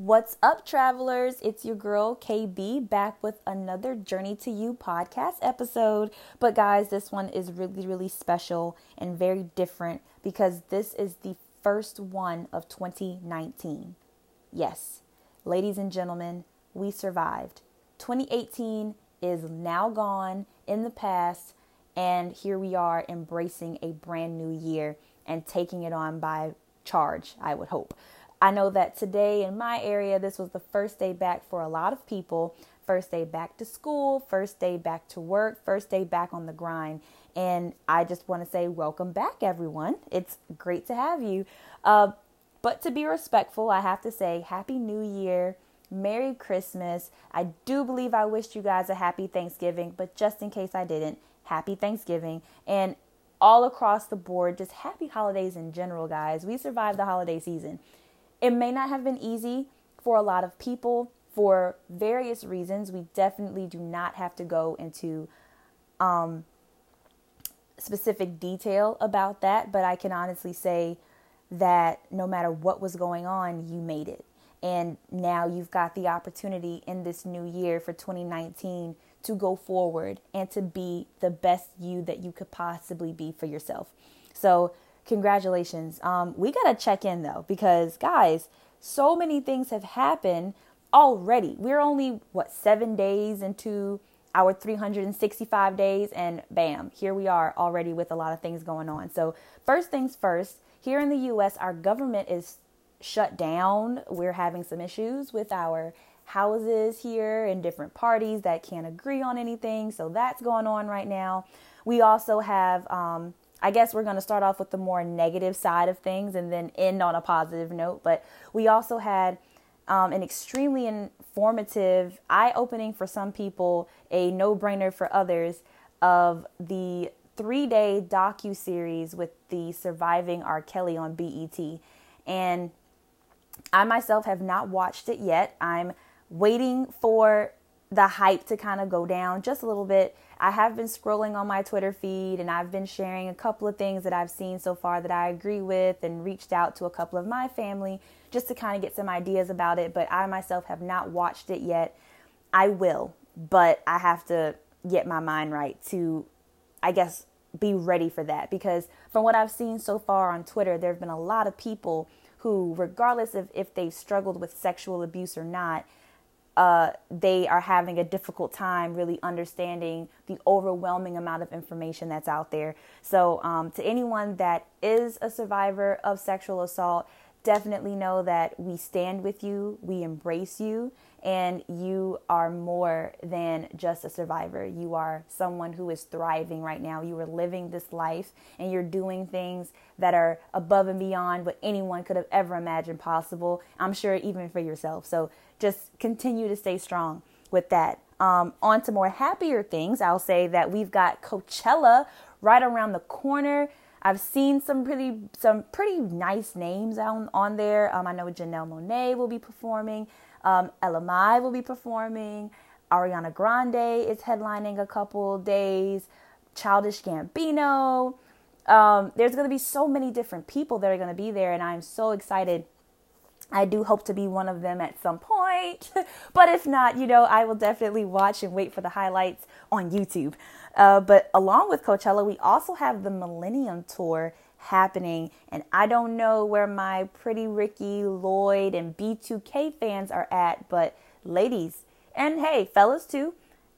What's up, travelers? It's your girl KB back with another Journey to You podcast episode. But, guys, this one is really, really special and very different because this is the first one of 2019. Yes, ladies and gentlemen, we survived. 2018 is now gone in the past, and here we are embracing a brand new year and taking it on by charge, I would hope. I know that today in my area, this was the first day back for a lot of people. First day back to school, first day back to work, first day back on the grind. And I just want to say, welcome back, everyone. It's great to have you. Uh, but to be respectful, I have to say, Happy New Year. Merry Christmas. I do believe I wished you guys a happy Thanksgiving, but just in case I didn't, happy Thanksgiving. And all across the board, just happy holidays in general, guys. We survived the holiday season. It may not have been easy for a lot of people for various reasons. We definitely do not have to go into um, specific detail about that, but I can honestly say that no matter what was going on, you made it. And now you've got the opportunity in this new year for 2019 to go forward and to be the best you that you could possibly be for yourself. So, congratulations. Um, we got to check in though, because guys, so many things have happened already. We're only, what, seven days into our 365 days, and bam, here we are already with a lot of things going on. So, first things first, here in the US, our government is shut down. We're having some issues with our houses here and different parties that can't agree on anything. So, that's going on right now. We also have um, I guess we're going to start off with the more negative side of things and then end on a positive note. But we also had um, an extremely informative, eye opening for some people, a no brainer for others of the three day docu series with the surviving R. Kelly on BET. And I myself have not watched it yet. I'm waiting for the hype to kind of go down just a little bit I have been scrolling on my Twitter feed and I've been sharing a couple of things that I've seen so far that I agree with and reached out to a couple of my family just to kind of get some ideas about it. But I myself have not watched it yet. I will, but I have to get my mind right to, I guess, be ready for that because from what I've seen so far on Twitter, there have been a lot of people who, regardless of if they've struggled with sexual abuse or not, uh, they are having a difficult time really understanding the overwhelming amount of information that's out there. So, um, to anyone that is a survivor of sexual assault, definitely know that we stand with you, we embrace you, and you are more than just a survivor. You are someone who is thriving right now. You are living this life and you're doing things that are above and beyond what anyone could have ever imagined possible. I'm sure even for yourself. So just continue to stay strong with that. Um, on to more happier things, I'll say that we've got Coachella right around the corner. I've seen some pretty some pretty nice names on on there. Um, I know Janelle Monáe will be performing. Um, will be performing. Ariana Grande is headlining a couple days. Childish Gambino. Um, there's going to be so many different people that are going to be there, and I'm so excited. I do hope to be one of them at some point, but if not, you know, I will definitely watch and wait for the highlights on YouTube. Uh, but along with Coachella, we also have the Millennium Tour happening. And I don't know where my pretty Ricky, Lloyd, and B2K fans are at, but ladies, and hey, fellas too,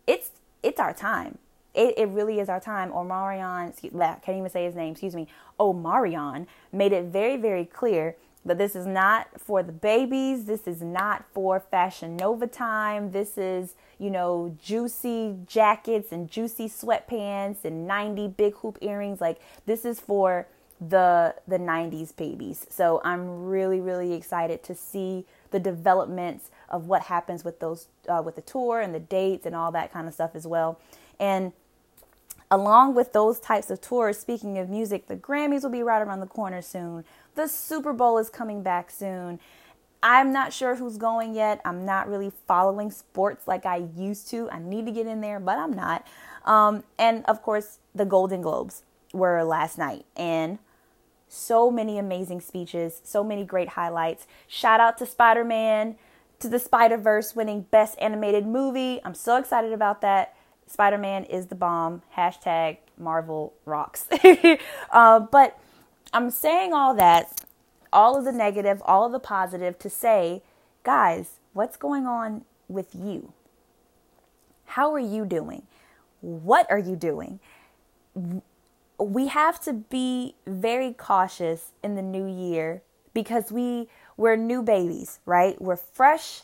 it's it's our time. It, it really is our time. Omarion, excuse, can't even say his name, excuse me. Omarion made it very, very clear that this is not for the babies. This is not for Fashion Nova time. This is, you know, juicy jackets and juicy sweatpants and 90 big hoop earrings. Like, this is for the the 90s babies. So I'm really really excited to see the developments of what happens with those uh, with the tour and the dates and all that kind of stuff as well. And along with those types of tours, speaking of music, the Grammys will be right around the corner soon. The Super Bowl is coming back soon. I'm not sure who's going yet. I'm not really following sports like I used to. I need to get in there, but I'm not. Um, and of course, the Golden Globes were last night, and so many amazing speeches, so many great highlights. Shout out to Spider Man. to the Spider Verse winning Best Animated Movie. I'm so excited about that. Spider Man is the bomb. Hashtag Marvel rocks. uh, but I'm saying all that, all of the negative, all of the positive to say, guys, what's going on with you? How are you doing? What are you doing? We have to be very cautious in the new year because we we're new babies, right? We're fresh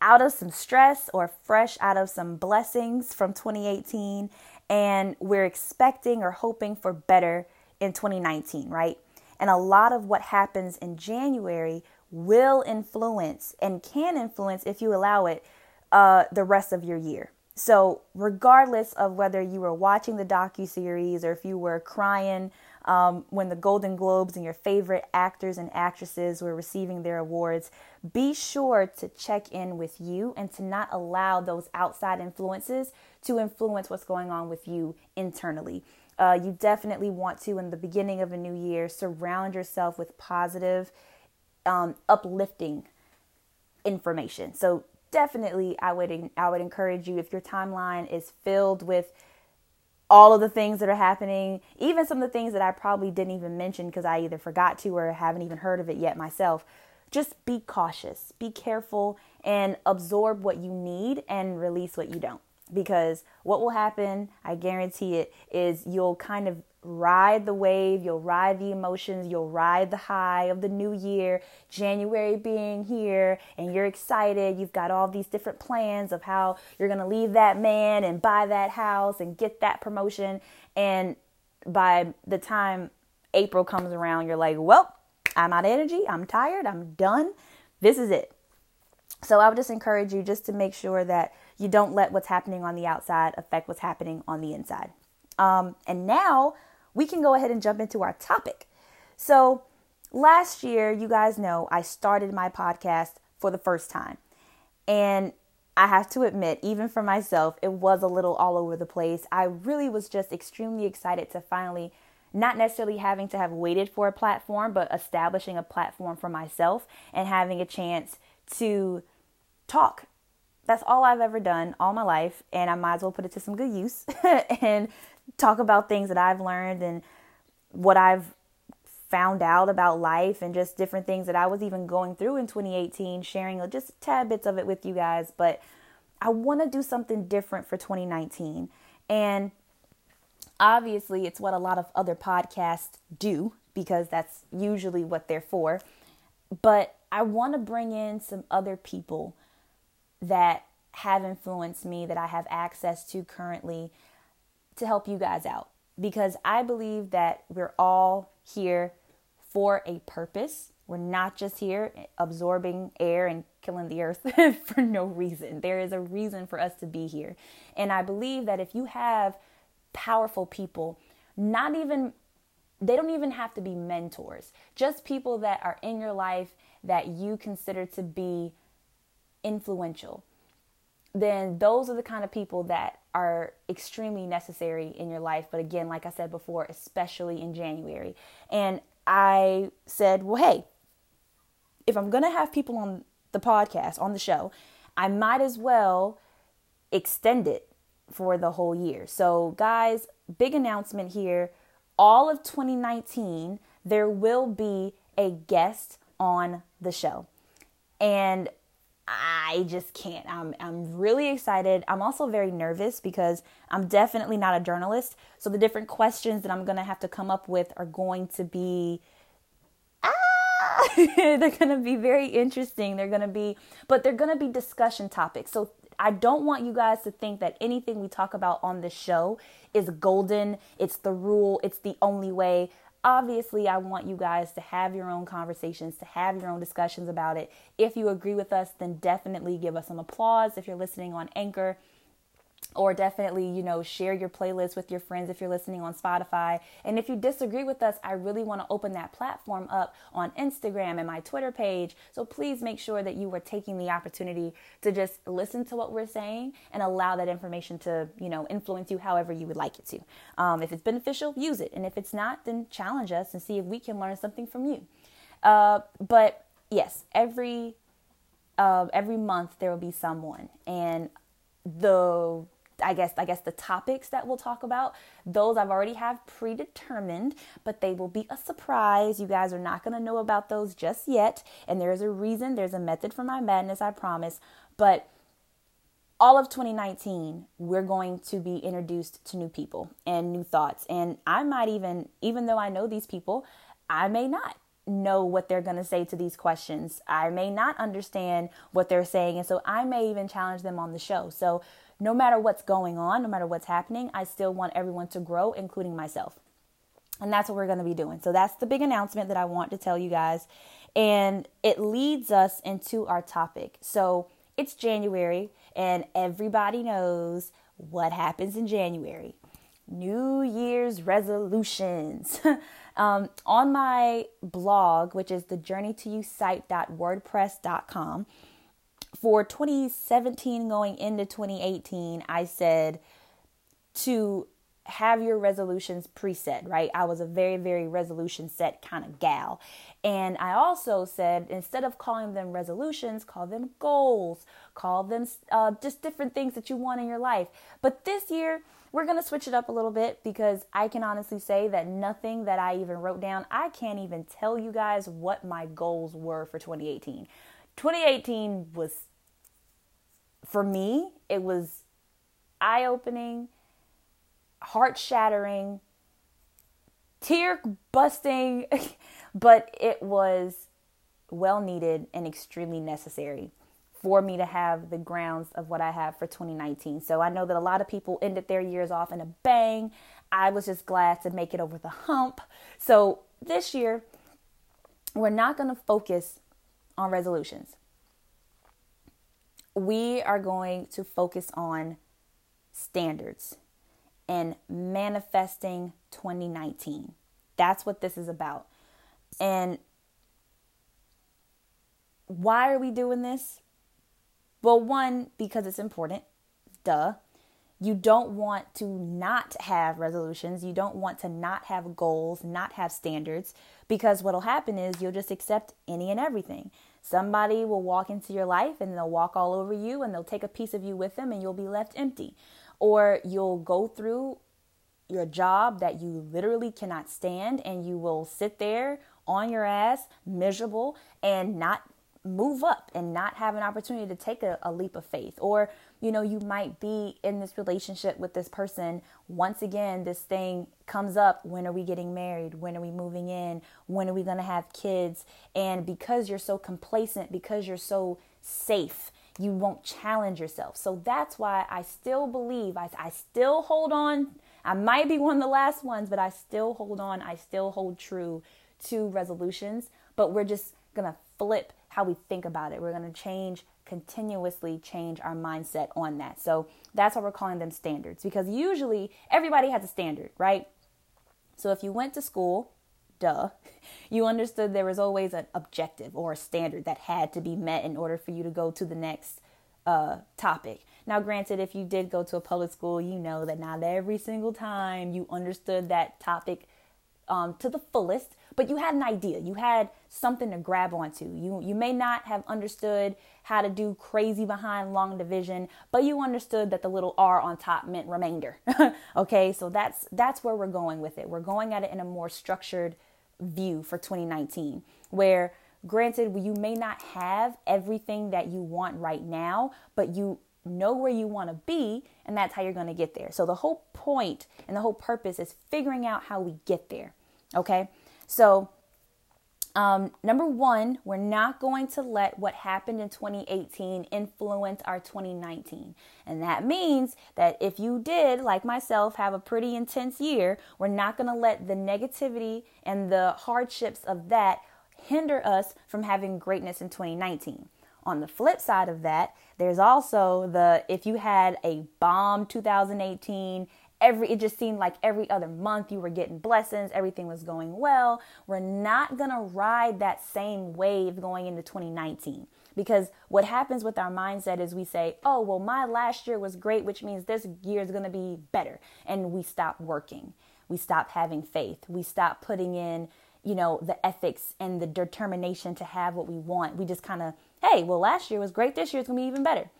out of some stress or fresh out of some blessings from 2018 and we're expecting or hoping for better in 2019, right? And a lot of what happens in January will influence and can influence, if you allow it, uh, the rest of your year. So, regardless of whether you were watching the docu series or if you were crying um, when the Golden Globes and your favorite actors and actresses were receiving their awards, be sure to check in with you and to not allow those outside influences to influence what's going on with you internally. Uh, you definitely want to, in the beginning of a new year, surround yourself with positive, um, uplifting information. So definitely, I would I would encourage you if your timeline is filled with all of the things that are happening, even some of the things that I probably didn't even mention because I either forgot to or haven't even heard of it yet myself. Just be cautious, be careful, and absorb what you need and release what you don't because what will happen, I guarantee it, is you'll kind of ride the wave, you'll ride the emotions, you'll ride the high of the new year, January being here, and you're excited. You've got all these different plans of how you're going to leave that man and buy that house and get that promotion. And by the time April comes around, you're like, well, I'm out of energy, I'm tired, I'm done. This is it. So I would just encourage you just to make sure that you don't let what's happening on the outside affect what's happening on the inside. Um, and now we can go ahead and jump into our topic. So, last year, you guys know I started my podcast for the first time. And I have to admit, even for myself, it was a little all over the place. I really was just extremely excited to finally not necessarily having to have waited for a platform, but establishing a platform for myself and having a chance to talk that's all I've ever done all my life, and I might as well put it to some good use and talk about things that I've learned and what I've found out about life and just different things that I was even going through in 2018, sharing just tad bits of it with you guys. But I want to do something different for 2019. And obviously, it's what a lot of other podcasts do because that's usually what they're for. But I want to bring in some other people that have influenced me that I have access to currently to help you guys out because I believe that we're all here for a purpose. We're not just here absorbing air and killing the earth for no reason. There is a reason for us to be here. And I believe that if you have powerful people, not even they don't even have to be mentors, just people that are in your life that you consider to be influential, then those are the kind of people that are extremely necessary in your life. But again, like I said before, especially in January. And I said, well, hey, if I'm going to have people on the podcast, on the show, I might as well extend it for the whole year. So, guys, big announcement here. All of 2019, there will be a guest on the show. And I just can't. I'm I'm really excited. I'm also very nervous because I'm definitely not a journalist. So the different questions that I'm going to have to come up with are going to be ah they're going to be very interesting. They're going to be but they're going to be discussion topics. So I don't want you guys to think that anything we talk about on this show is golden, it's the rule, it's the only way obviously i want you guys to have your own conversations to have your own discussions about it. If you agree with us then definitely give us some applause. If you're listening on anchor or definitely, you know, share your playlist with your friends if you're listening on Spotify. And if you disagree with us, I really want to open that platform up on Instagram and my Twitter page. So please make sure that you are taking the opportunity to just listen to what we're saying and allow that information to, you know, influence you however you would like it to. Um, if it's beneficial, use it. And if it's not, then challenge us and see if we can learn something from you. Uh, but yes, every uh, every month there will be someone, and the I guess I guess the topics that we'll talk about, those I've already have predetermined, but they will be a surprise. You guys are not going to know about those just yet, and there's a reason, there's a method for my madness, I promise. But all of 2019, we're going to be introduced to new people and new thoughts. And I might even even though I know these people, I may not know what they're going to say to these questions. I may not understand what they're saying, and so I may even challenge them on the show. So no matter what's going on, no matter what's happening, I still want everyone to grow, including myself. And that's what we're going to be doing. So that's the big announcement that I want to tell you guys. And it leads us into our topic. So it's January, and everybody knows what happens in January New Year's resolutions. um, on my blog, which is the journey to you site.wordpress.com, for 2017 going into 2018, I said to have your resolutions preset, right? I was a very, very resolution set kind of gal. And I also said instead of calling them resolutions, call them goals, call them uh, just different things that you want in your life. But this year, we're going to switch it up a little bit because I can honestly say that nothing that I even wrote down, I can't even tell you guys what my goals were for 2018. 2018 was, for me, it was eye opening, heart shattering, tear busting, but it was well needed and extremely necessary for me to have the grounds of what I have for 2019. So I know that a lot of people ended their years off in a bang. I was just glad to make it over the hump. So this year, we're not going to focus on resolutions. We are going to focus on standards and manifesting 2019. That's what this is about. And why are we doing this? Well, one, because it's important. Duh. You don't want to not have resolutions. You don't want to not have goals, not have standards, because what'll happen is you'll just accept any and everything. Somebody will walk into your life and they'll walk all over you and they'll take a piece of you with them and you'll be left empty. Or you'll go through your job that you literally cannot stand and you will sit there on your ass, miserable, and not move up and not have an opportunity to take a, a, leap of faith. Or, you know, you might be in this relationship with this person. Once again, this thing comes up when are we getting married? When are we moving in? When are we going to have kids? And because you're so complacent, because you're so safe, you won't challenge yourself. So that's why I still believe, I, I still hold on. I might be one of the last ones, but I still hold on. I still hold true to resolutions. But we're just going to flip how we think about it. We're going to change, continuously change our mindset on that. So that's why we're calling them standards because usually everybody has a standard, right? So if you went to school, duh, you understood there was always an objective or a standard that had to be met in order for you to go to the next uh, topic. Now, granted, if you did go to a public school, you know that not every single time you understood that topic um, to the fullest, but you had an idea. You had something to grab onto. You you may not have understood how to do crazy behind long division, but you understood that the little r on top meant remainder. okay? So that's that's where we're going with it. We're going at it in a more structured view for 2019 where granted you may not have everything that you want right now, but you know where you want to be and that's how you're going to get there. So the whole point and the whole purpose is figuring out how we get there. Okay? So um, number one, we're not going to let what happened in 2018 influence our 2019. And that means that if you did, like myself, have a pretty intense year, we're not going to let the negativity and the hardships of that hinder us from having greatness in 2019. On the flip side of that, there's also the if you had a bomb 2018 every it just seemed like every other month you were getting blessings everything was going well. We're not going to ride that same wave going into 2019 because what happens with our mindset is we say oh well my last year was great which means this year is going to be better. And we stop working. We stop having faith. We stop putting in you know the ethics and the determination to have what we want. We just kind of hey, well, last year was great. This year it's going to be even better.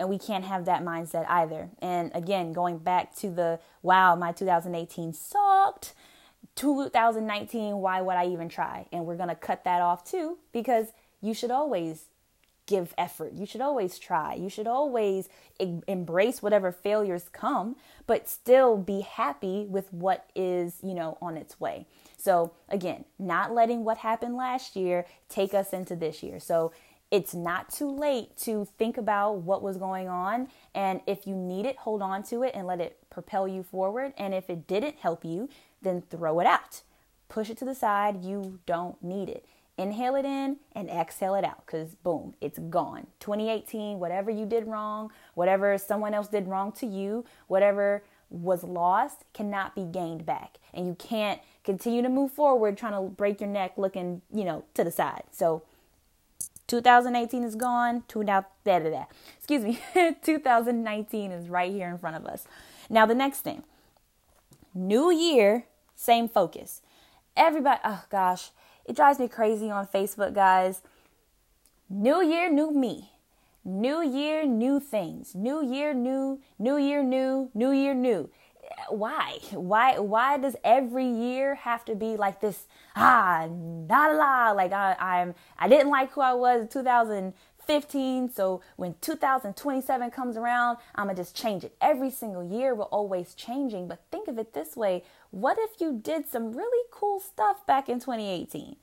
And we can't have that mindset either. And again, going back to the wow, my 2018 sucked. 2019, why would I even try? And we're going to cut that off too because you should always give effort. You should always try. You should always e- embrace whatever failures come, but still be happy with what is, you know, on its way. So, again, not letting what happened last year take us into this year. So, it's not too late to think about what was going on. And if you need it, hold on to it and let it propel you forward. And if it didn't help you, then throw it out. Push it to the side. You don't need it. Inhale it in and exhale it out because boom, it's gone. 2018, whatever you did wrong, whatever someone else did wrong to you, whatever was lost cannot be gained back. And you can't continue to move forward trying to break your neck looking, you know, to the side. So 2018 is gone. Da, da, da. Excuse me. 2019 is right here in front of us. Now, the next thing new year, same focus. Everybody, oh gosh, it drives me crazy on Facebook, guys. New year, new me. New year, new things. New year, new, new year, new, new year, new. Why? Why why does every year have to be like this? Ah, la la. Like I, I'm I didn't like who I was in 2015. So when 2027 comes around, I'm gonna just change it. Every single year we're always changing. But think of it this way: what if you did some really cool stuff back in 2018?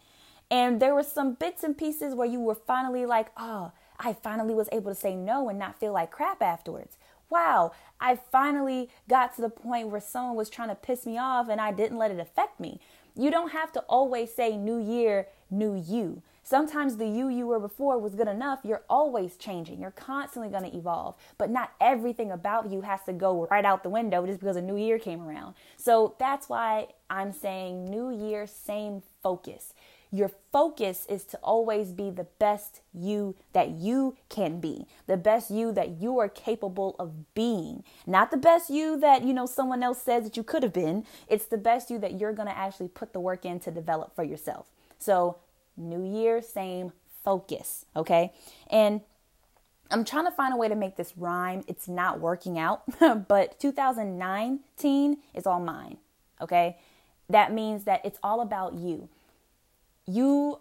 And there were some bits and pieces where you were finally like, oh, I finally was able to say no and not feel like crap afterwards. Wow, I finally got to the point where someone was trying to piss me off and I didn't let it affect me. You don't have to always say new year, new you. Sometimes the you you were before was good enough. You're always changing. You're constantly going to evolve. But not everything about you has to go right out the window just because a new year came around. So that's why I'm saying new year, same focus. Your focus is to always be the best you that you can be, the best you that you are capable of being. Not the best you that, you know, someone else says that you could have been. It's the best you that you're going to actually put the work in to develop for yourself. So, new year, same focus, okay? And I'm trying to find a way to make this rhyme. It's not working out, but 2019 is all mine, okay? That means that it's all about you you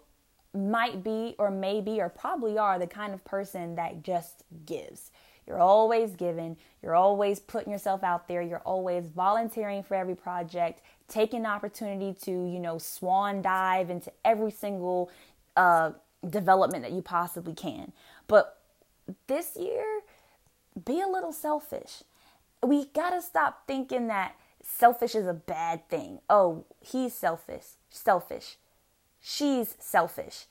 might be or maybe or probably are the kind of person that just gives. You're always giving, you're always putting yourself out there, you're always volunteering for every project, taking the opportunity to, you know, swan dive into every single uh, development that you possibly can. But this year, be a little selfish. We got to stop thinking that selfish is a bad thing. Oh, he's selfish. Selfish she's selfish.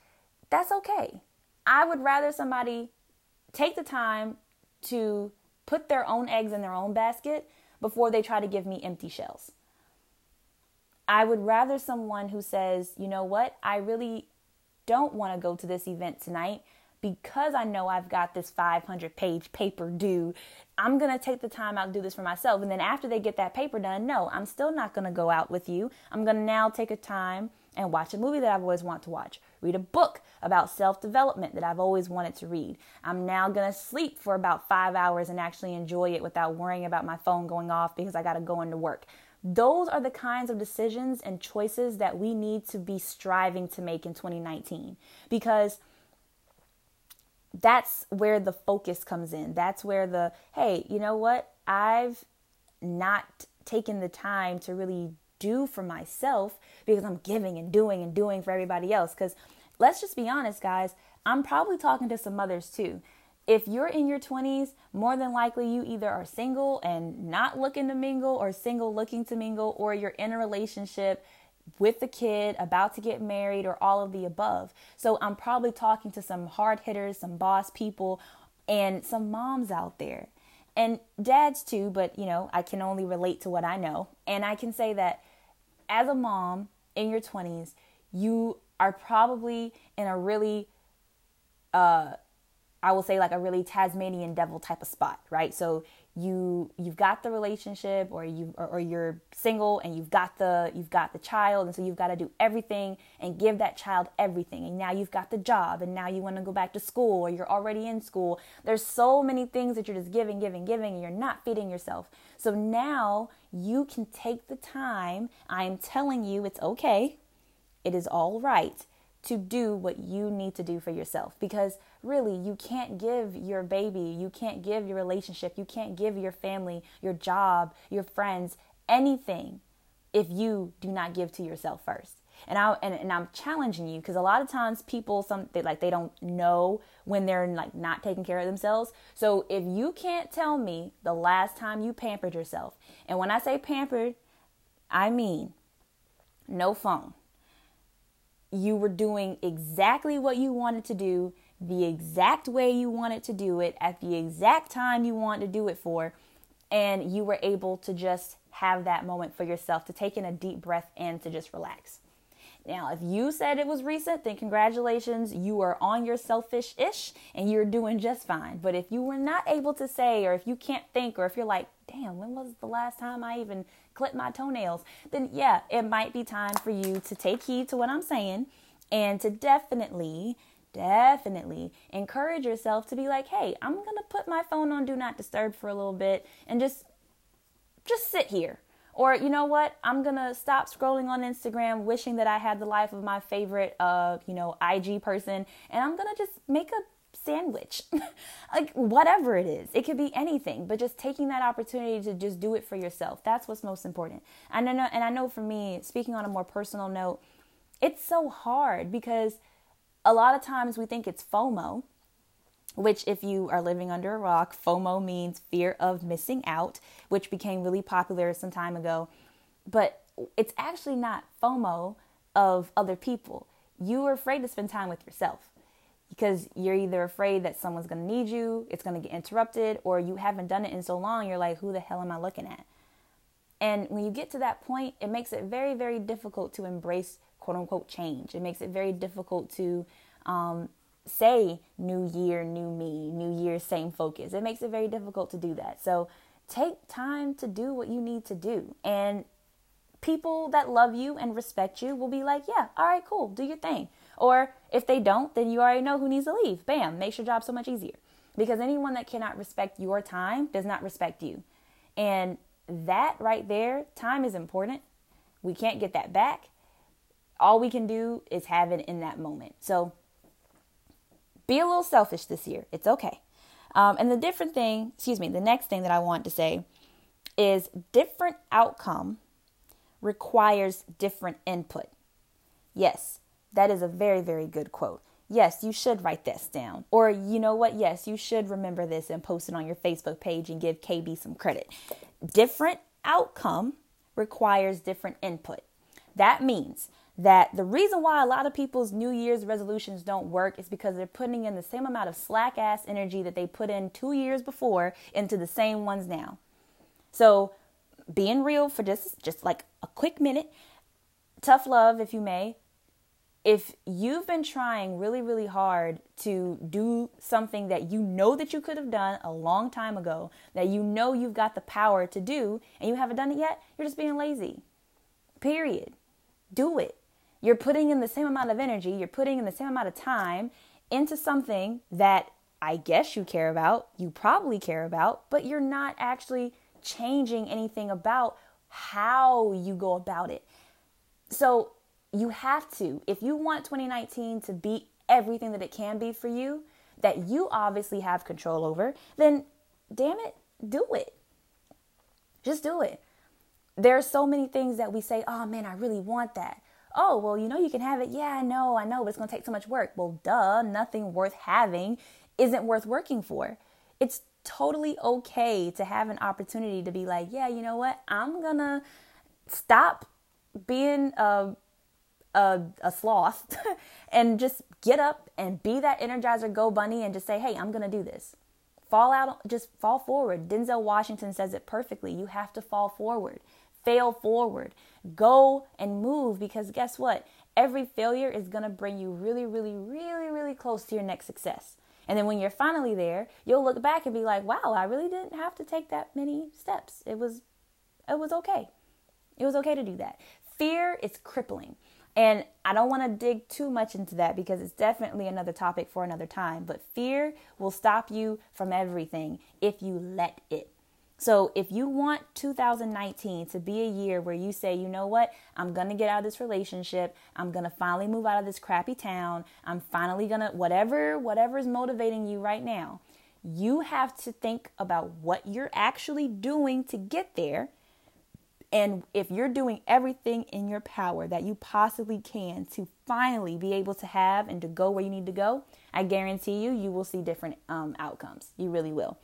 That's okay. I would rather somebody take the time to put their own eggs in their own basket before they try to give me empty shells. I would rather someone who says, you know what, I really don't want to go to this event tonight because I know I've got this 500 page paper due. I'm going to take the time out and do this for myself. And then after they get that paper done, no, I'm still not going to go out with you. I'm going to now take a time and watch a movie that I've always wanted to watch. Read a book about self development that I've always wanted to read. I'm now to sleep for about five hours and actually enjoy it without worrying about my phone going off because I got to go into work. Those are the kinds of decisions and choices that we need to be striving to make in 2019 because that's where the focus comes in. That's where the, hey, you know what? I've not taken the time to really do for myself because I'm giving and doing and doing for everybody else. Because let's just be honest, guys, I'm probably talking to some mothers too. If you're in your 20s, more than likely you either are single and not looking to mingle, or single looking to mingle, or you're in a relationship with the kid, about to get married, or all of the above. So I'm probably talking to some hard hitters, some boss people, and some moms out there. And dads too, but you know, I can only relate to what I know. And I can say that as a mom in your 20s, you are probably in a really uh, I will say like a really Tasmanian devil type of spot, right? So you you've got the relationship or you or, or, you're single and you've got the you've got the child and so you've got to do everything and give that child everything. And now you've got the job and now you want to go back to school or you're already in school. There's so many things that you're just giving giving giving and you're not feeding yourself. So now you can take the time i'm telling you it's okay. It is all right to do what you need to do for yourself because really you can't give your baby, you can't give your relationship, you can't give your family, your job, your friends anything if you do not give to yourself first. And I and, and I'm challenging you because a lot of times people some they like they don't know when they're like not taking care of themselves. So if you can't tell me the last time you pampered yourself, and when I say pampered, I mean no phone, you were doing exactly what you wanted to do, the exact way you wanted to do it, at the exact time you want to do it for, and you were able to just have that moment for yourself to take in a deep breath and to just relax. Now, if you said it was recent, then congratulations, you are on your selfish ish and you're doing just fine. But if you were not able to say, or if you can't think, or if you're like, damn, when was the last time I even clipped my toenails? Then, yeah, it might be time for you to take heed to what I'm saying and to definitely, definitely encourage yourself to be like, hey, I'm to put my phone on do not disturb for a little bit and just just sit here or you know what? I'm gonna stop scrolling on Instagram, wishing that I had the life of my favorite, uh, you know, IG person, and I'm gonna just make a sandwich, like whatever it is. It could be anything, but just taking that opportunity to just do it for yourself. That's what's most important. And I know, and I know for me, speaking on a more personal note, it's so hard because a lot of times we think it's FOMO which, if you are living under a rock, FOMO means fear of missing out, which became really popular some time ago. But it's actually not FOMO of other people. You are afraid to spend time with yourself because you're either afraid that someone's going to need you, it's going to get interrupted, or you haven't done it in so long, you're like, who the hell am I looking at? And when you get to that point, it makes it very, very difficult to embrace quote unquote change. It makes it very difficult to um, say new year, new me, new year, same focus. It makes it very difficult to do that. So take time to do what you need to do. And people that love you and respect you will be like, yeah, all right, cool, do your thing. Or if they don't, then you already know who needs to leave. Bam, makes your job so much easier. Because anyone that cannot respect your time does not respect you. And that right there, time is important. We can't get that back. All we can do is have it in that moment. So be a little selfish this year. It's okay. Um, and the different thing, excuse me, the next thing that I want to say is different outcome requires different input. Yes, that is a very, very good quote. Yes, you should write this down. Or, you know what? Yes, you should remember this and post it on your Facebook page and give KB some credit. Different outcome requires different input. That means that the reason why a lot of people's New Year's resolutions don't work is because they're putting in the same amount of slack ass energy that they put in two years before into the same ones now. So, being real for just just like a quick minute, tough love, if you may. If you've been trying really, really hard to do something that you know that you could have done a long time ago, that you know you've got the power to do, and you haven't done it yet, you're just being lazy. Period. Do it you're putting in the same amount of energy, you're putting in the same amount of time into something that I guess you care about, you probably care about, but you're not actually changing anything about how you go about it. So you have to, if you want 2019 to be everything that it can be for you, that you obviously have control over, then damn it, do it. Just do it. There are so many things that we say, oh man, I really want that oh, well, you know, you can have it. Yeah, I know, I know, but it's going to take so much work. Well, duh, nothing worth having isn't worth working for. It's totally okay to have an opportunity to be like, yeah, you know what? I'm going to stop being a, a, a sloth and just get up and be that energizer go bunny and just say, hey, I'm going to do this. Fall out, just fall forward. Denzel Washington says it perfectly. You have to fall forward fail forward. Go and move because guess what? Every failure is going to bring you really, really, really, really close to your next success. And then when you're finally there, you'll look back and be like, "Wow, I really didn't have to take that many steps. It was it was okay. It was okay to do that." Fear is crippling. And I don't want to dig too much into that because it's definitely another topic for another time. But fear will stop you from everything if you let it. So if you want 2019 to be a year where you say, you know what, I'm to get out of this relationship, I'm to finally move out of this crappy town, I'm finally to whatever whatever is motivating you right now. You have to think about what you're actually doing to get there. And if you're doing everything in your power that you possibly can to finally be able to have and to go where you need to go, I guarantee you, you will see different um, outcomes. You really will.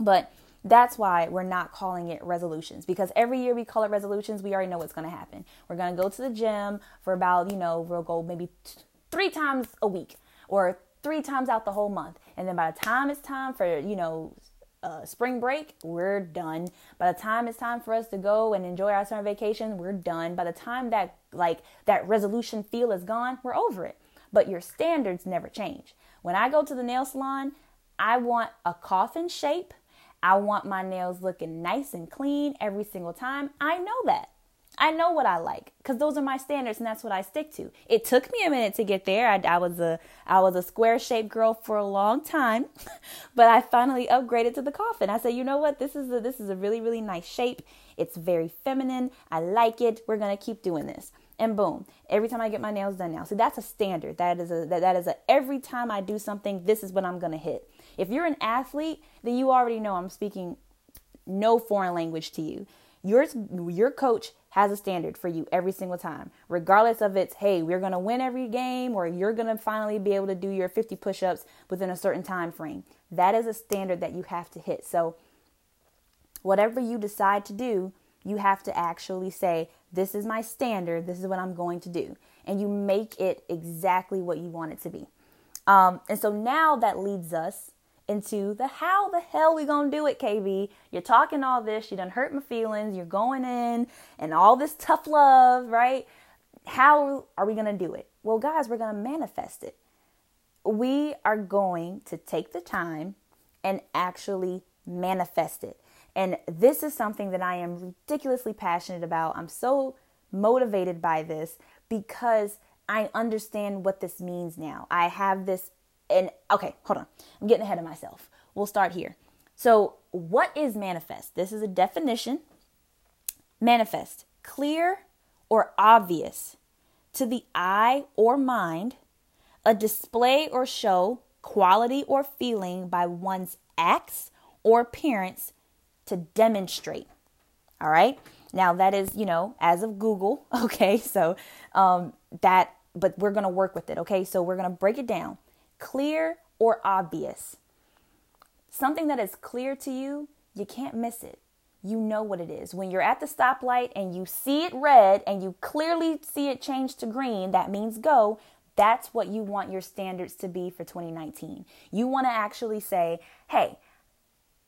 But that's why we're not calling it resolutions because every year we call it resolutions, we already know what's going to happen. We're going to go to the gym for about, you know, we'll go maybe t- three times a week or three times out the whole month. And then by the time it's time for, you know, uh, spring break, we're done. By the time it's time for us to go and enjoy our summer vacation, we're done. By the time that like that resolution feel is gone, we're over it. But your standards never change. When I go to the nail salon, I want a coffin shape I want my nails looking nice and clean every single time. I know that. I know what I like because those are my standards and that's what I stick to. It took me a minute to get there. I, I was a I was a square shaped girl for a long time, but I finally upgraded to the coffin. I said, you know what? This is a this is a really really nice shape. It's very feminine. I like it. We're gonna keep doing this. And boom, every time I get my nails done now. So that's a standard. That is a that, that is a every time I do something, this is what I'm gonna hit. If you're an athlete, then you already know I'm speaking no foreign language to you. Your your coach has a standard for you every single time, regardless of it's hey, we're gonna win every game or you're gonna finally be able to do your 50 push-ups within a certain time frame. That is a standard that you have to hit. So whatever you decide to do, you have to actually say, This is my standard, this is what I'm going to do. And you make it exactly what you want it to be. Um, and so now that leads us into the how the hell we gonna do it, KB. You're talking all this, you done hurt my feelings, you're going in and all this tough love, right? How are we gonna do it? Well, guys, we're gonna manifest it. We are going to take the time and actually manifest it. And this is something that I am ridiculously passionate about. I'm so motivated by this because I understand what this means now. I have this and okay, hold on. I'm getting ahead of myself. We'll start here. So, what is manifest? This is a definition. Manifest, clear or obvious to the eye or mind, a display or show, quality or feeling by one's acts or appearance to demonstrate. All right. Now that is, you know, as of Google. Okay. So, um, that, but we're to work with it. Okay. So we're to break it down clear or obvious. Something that is clear to you, you can't miss it. You know what it is. When you're at the stoplight and you see it red and you clearly see it change to green, that means go. That's what you want your standards to be for 2019. You want to actually say, hey,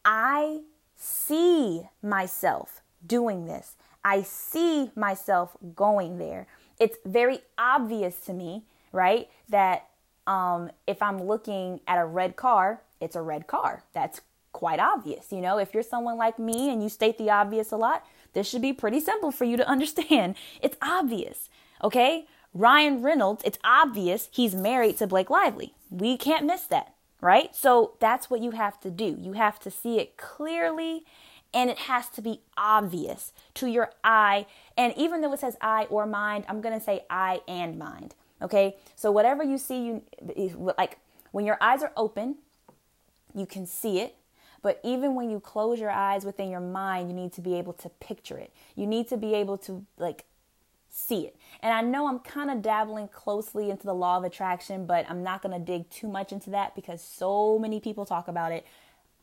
I see myself doing this. I see myself going there. It's very obvious to me, right? That um, if I'm looking at a red car, it's a red car. That's quite obvious. You know, if you're someone like me and you state the obvious a lot, this should be pretty simple for you to understand. It's obvious. Okay? Ryan Reynolds, it's obvious he's married to Blake Lively. We can't miss that, right? So that's what you have to do. You have to see it clearly and it has to be obvious to your eye. And even though it says eye or mind, I'm going to say eye and mind. Okay, so whatever you see, you like when your eyes are open, you can see it. But even when you close your eyes within your mind, you need to be able to picture it. You need to be able to like see it. And I know I'm kind of dabbling closely into the law of attraction, but I'm not going to dig too much into that because so many people talk about it.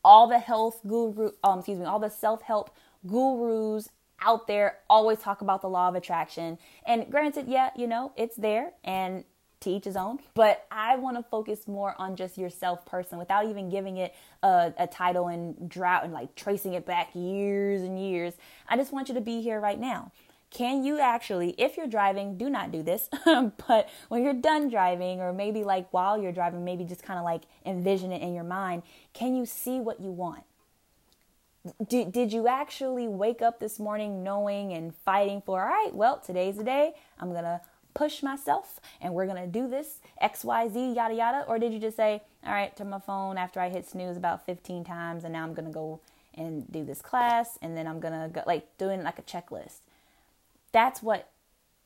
All the health guru, um, excuse me, all the self-help gurus out there always talk about the law of attraction. And granted, yeah, you know, it's there and to each his own. But I want to focus more on just yourself person without even giving it a, a, title and drought and like tracing it back years and years. I just want you to be here right now. can you actually, if you're driving, do not do this, but when you're done driving, or maybe like while you're driving, maybe just kind of like envision it in your mind, can you see what you want? Did, did you actually wake up this morning knowing and fighting for, all right, well, today's the day, I'm gonna push myself and we're gonna do this XYZ, yada yada? Or did you just say, all right, to my phone after I hit snooze about 15 times and now I'm gonna go and do this class and then I'm gonna go, like doing like a checklist? That's what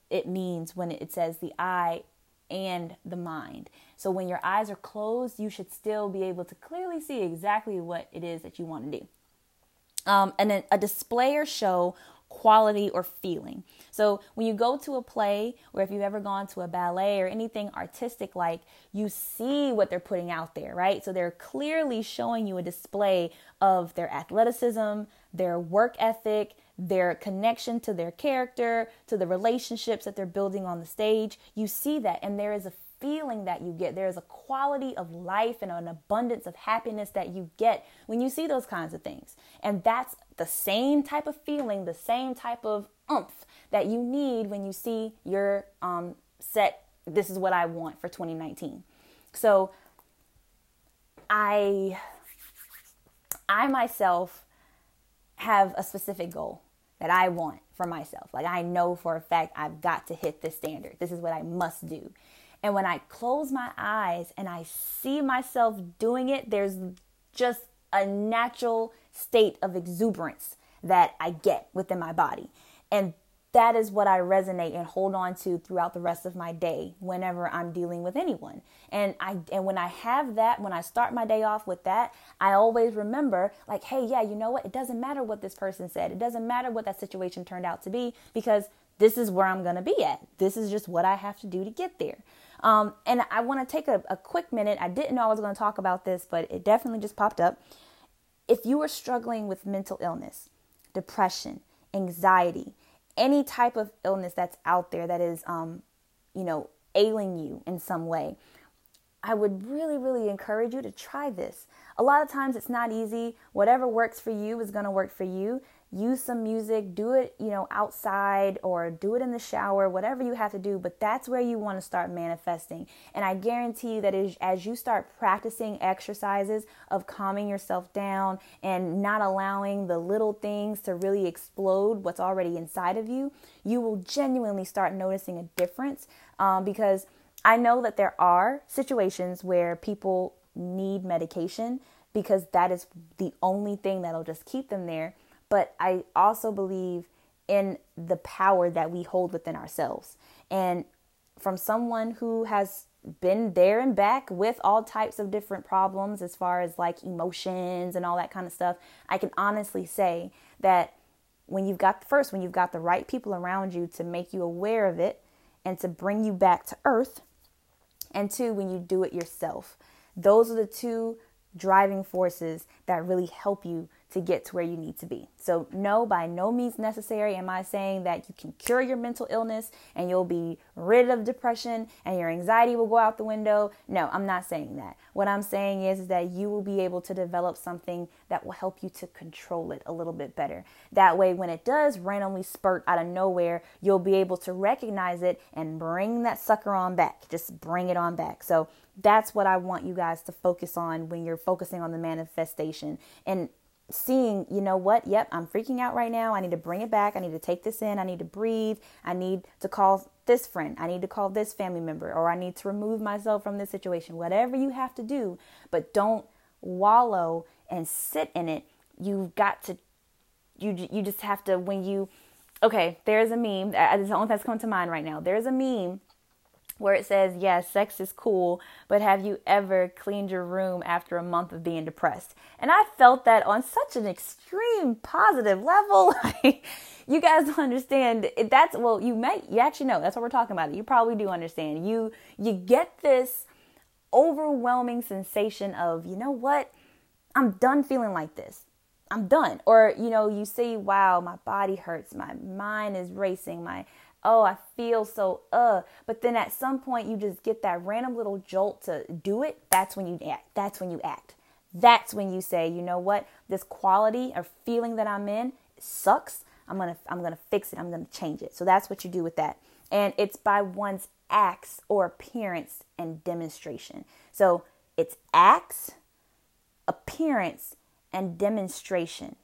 it means when it says the eye and the mind. So when your eyes are closed, you should still be able to clearly see exactly what it is that you want to do. Um, and then a display or show quality or feeling. So when you go to a play, or if you've ever gone to a ballet or anything artistic like, you see what they're putting out there, right? So they're clearly showing you a display of their athleticism, their work ethic, their connection to their character, to the relationships that they're building on the stage. You see that, and there is a feeling that you get. There is a quality of life and an abundance of happiness that you get when you see those kinds of things. And that's the same type of feeling, the same type of umph that you need when you see your um, set. This is what I want for 2019. So I, I myself have a specific goal that I want for myself. Like I know for a fact I've got to hit this standard. This is what I must do. And when I close my eyes and I see myself doing it, there's just a natural state of exuberance that I get within my body. And that is what I resonate and hold on to throughout the rest of my day whenever I'm dealing with anyone. And I and when I have that, when I start my day off with that, I always remember like, hey, yeah, you know what? It doesn't matter what this person said. It doesn't matter what that situation turned out to be because this is where I'm going to be at. This is just what I have to do to get there. Um, and I want to take a, a quick minute. I didn't know I was going to talk about this, but it definitely just popped up. If you are struggling with mental illness, depression, anxiety, any type of illness that's out there that is, um, you know, ailing you in some way, I would really, really encourage you to try this. A lot of times it's not easy. Whatever works for you is going to work for you use some music, do it, you know, outside or do it in the shower, whatever you have to do, but that's where you want to start manifesting. And I guarantee you that as you start practicing exercises of calming yourself down and not allowing the little things to really explode what's already inside of you, you will genuinely start noticing a difference um, because I know that there are situations where people need medication because that is the only thing that'll just keep them there but I also believe in the power that we hold within ourselves. And from someone who has been there and back with all types of different problems as far as like emotions and all that kind of stuff, I can honestly say that when you've got first when you've got the right people around you to make you aware of it and to bring you back to earth, and two when you do it yourself. Those are the two driving forces that really help you to get to where you need to be. So, no, by no means necessary am I saying that you can cure your mental illness and you'll be rid of depression and your anxiety will go out the window. No, I'm not saying that. What I'm saying is, is that you will be able to develop something that will help you to control it a little bit better. That way, when it does randomly spurt out of nowhere, you'll be able to recognize it and bring that sucker on back. Just bring it on back. So, that's what I want you guys to focus on when you're focusing on the manifestation. And seeing, you know what, yep, I'm freaking out right now. I need to bring it back. I need to take this in. I need to breathe. I need to call this friend. I need to call this family member, or I need to remove myself from this situation. Whatever you have to do, but don't wallow and sit in it. You've got to, you, you just have to, when you, okay, there's a meme. It's the only thing that's coming to mind right now. There's a meme where it says, yes, sex is cool, but have you ever cleaned your room after a month of being depressed? And I felt that on such an extreme positive level. you guys don't understand. That's, well, you may, you actually know, that's what we're talking about. You probably do understand. You, you get this overwhelming sensation of, you know what? I'm done feeling like this. I'm done. Or, you know, you see, wow, my body hurts, my mind is racing, my oh, I feel so uh. But then at some point you just get that random little jolt to do it. That's when you act. That's when you act. That's when you say, you know what, this quality or feeling that I'm in sucks. I'm to I'm to fix it. I'm to change it. So that's what you do with that. And it's by one's acts or appearance and demonstration. So it's acts, appearance, and demonstration.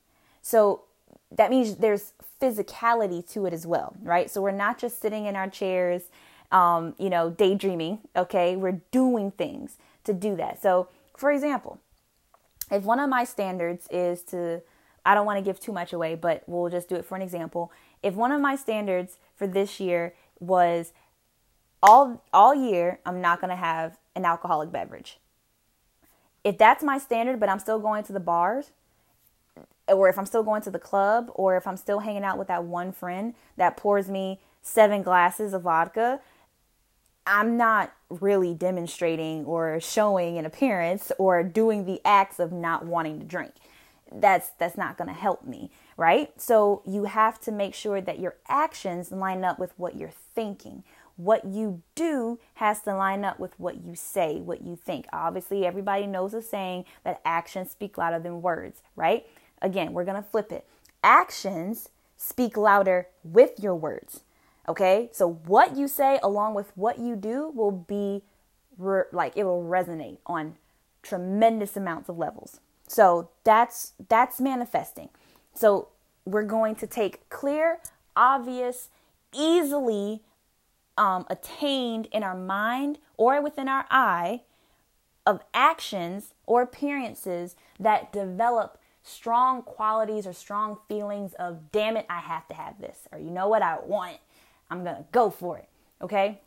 So that means there's physicality to it as well, right? So we're not just sitting in our chairs, um, you know, daydreaming, okay? We're doing things to do that. So, for example, if one of my standards is to, I don't want to give too much away, but we'll just do it for an example. If one of my standards for this year was all all year I'm not going to have an alcoholic beverage. If that's my standard but I'm still going to the bars or if I'm still going to the club or if I'm still hanging out with that one friend that pours me 7 glasses of vodka, I'm not really demonstrating or showing an appearance or doing the acts of not wanting to drink. That's that's not going to help me, right? So you have to make sure that your actions line up with what you're thinking. What you do has to line up with what you say, what you think. Obviously, everybody knows the saying that actions speak louder than words, right? Again, we're going to flip it. Actions speak louder with your words. Okay? So what you say along with what you do will be re- like it will resonate on tremendous amounts of levels. So that's that's manifesting. So we're going to take clear, obvious, easily um, attained in our mind or within our eye of actions or appearances that develop strong qualities or strong feelings of, damn it, I have to have this, or you know what, I want. I'm to go for it. Okay?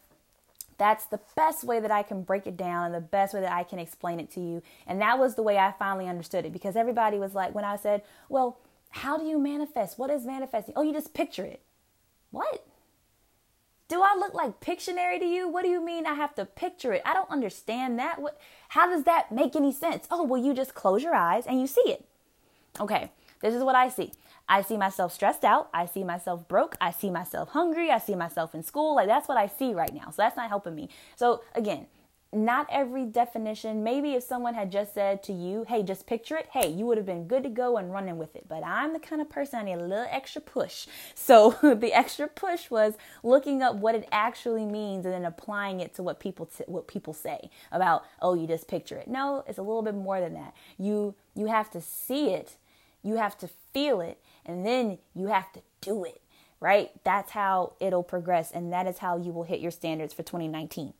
That's the best way that I can break it down and the best way that I can explain it to you. And that was the way I finally understood it because everybody was like, when I said, well, how do you manifest? What is manifesting? Oh, you just picture it. What? Do I look like Pictionary to you? What do you mean I have to picture it? I don't understand that. What how does that make any sense? Oh, well you just close your eyes and you see it. Okay, this is what I see. I see myself stressed out. I see myself broke. I see myself hungry. I see myself in school. Like that's what I see right now. So that's not helping me. So again, not every definition. Maybe if someone had just said to you, hey, just picture it, hey, you would have been good to go and running with it. But I'm the kind of person I need a little extra push. So the extra push was looking up what it actually means and then applying it to what people t- what people say about, oh, you just picture it. No, it's a little bit more than that. You you have to see it, you have to feel it, and then you have to do it. Right? That's how it'll progress and that is how you will hit your standards for 2019.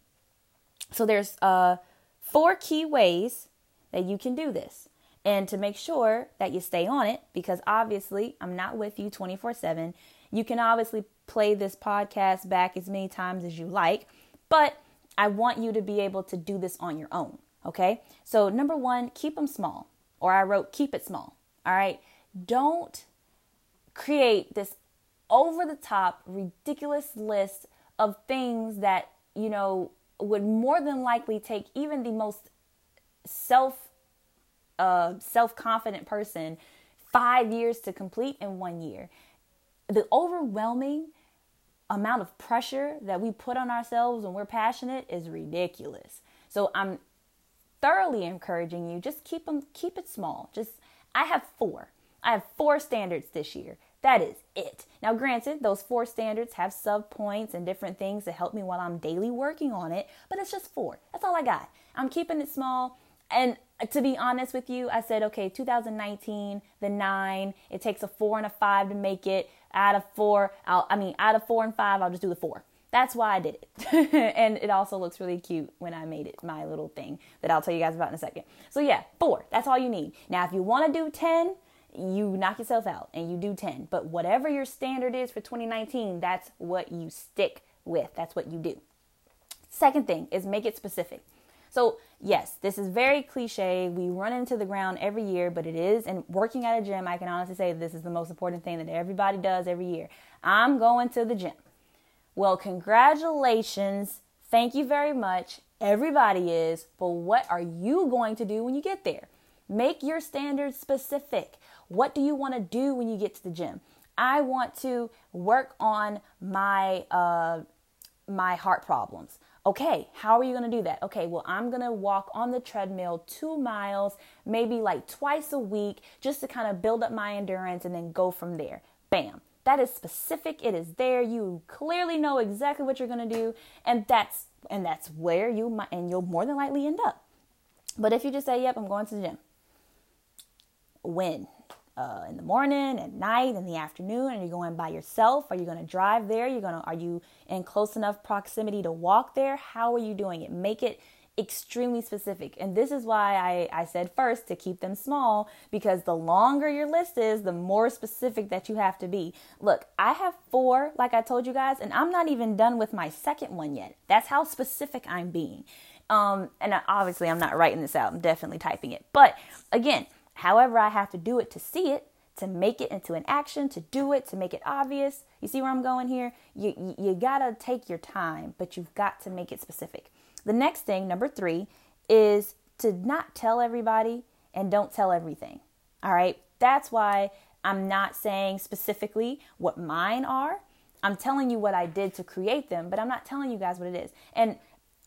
So there's uh, four key ways that you can do this. And to make sure that you stay on it, because obviously I'm not with you 24 7, you can obviously play this podcast back as many times as you like, but I want you to be able to do this on your own. Okay. So, number one, keep them small. Or I wrote, keep it small. All right. Don't create this over the top, ridiculous list of things that, you know, would more than likely take even the most self uh, self confident person five years to complete in one year. The overwhelming amount of pressure that we put on ourselves when we're passionate is ridiculous. So I'm thoroughly encouraging you just keep them keep it small. Just I have 4. I have 4 standards this year. That is it. Now, granted, those four standards have sub points and different things to help me while I'm daily working on it, but it's just four. That's all I got. I'm keeping it small. And to be honest with you, I said, okay, 2019, the nine, it takes a four and a five to make it. Out of four, I'll, I mean, out of four and five, I'll just do the four. That's why I did it. and it also looks really cute when I made it my little thing that I'll tell you guys about in a second. So, yeah, four. That's all you need. Now, if you want to do 10, you knock yourself out and you do 10. But whatever your standard is for 2019, that's what you stick with. That's what you do. Second thing is make it specific. So, yes, this is very cliche. We run into the ground every year, but it is, and working at a gym, I can honestly say this is the most important thing that everybody does every year. I'm going to the gym. Well, congratulations. Thank you very much. Everybody is, but what are you going to do when you get there? Make your standards specific. What do you want to do when you get to the gym? I want to work on my uh, my heart problems. Okay, how are you going to do that? Okay, well, I'm going to walk on the treadmill two miles, maybe like twice a week, just to kind of build up my endurance and then go from there. Bam. That is specific. It is there. You clearly know exactly what you're going to do, and that's and that's where you might and you'll more than likely end up. But if you just say, "Yep, I'm going to the gym," when uh, in the morning, at night, in the afternoon? Are you going by yourself? Are you going to drive there? You're going to are you in close enough proximity to walk there? How are you doing it? Make it extremely specific. And this is why I, I said first to keep them small because the longer your list is, the more specific that you have to be. Look, I have four, like I told you guys, and I'm not even done with my second one yet. That's how specific I'm being. Um, and obviously, I'm not writing this out, I'm definitely typing it. But again, however, I have to do it to see it, to make it into an action, to do it, to make it obvious. You see where I'm going here? You, you, you gotta take your time, but you've got to make it specific. The next thing, number three, is to not tell everybody and don't tell everything. All right. That's why I'm not saying specifically what mine are. I'm telling you what I did to create them, but I'm not telling you guys what it is. And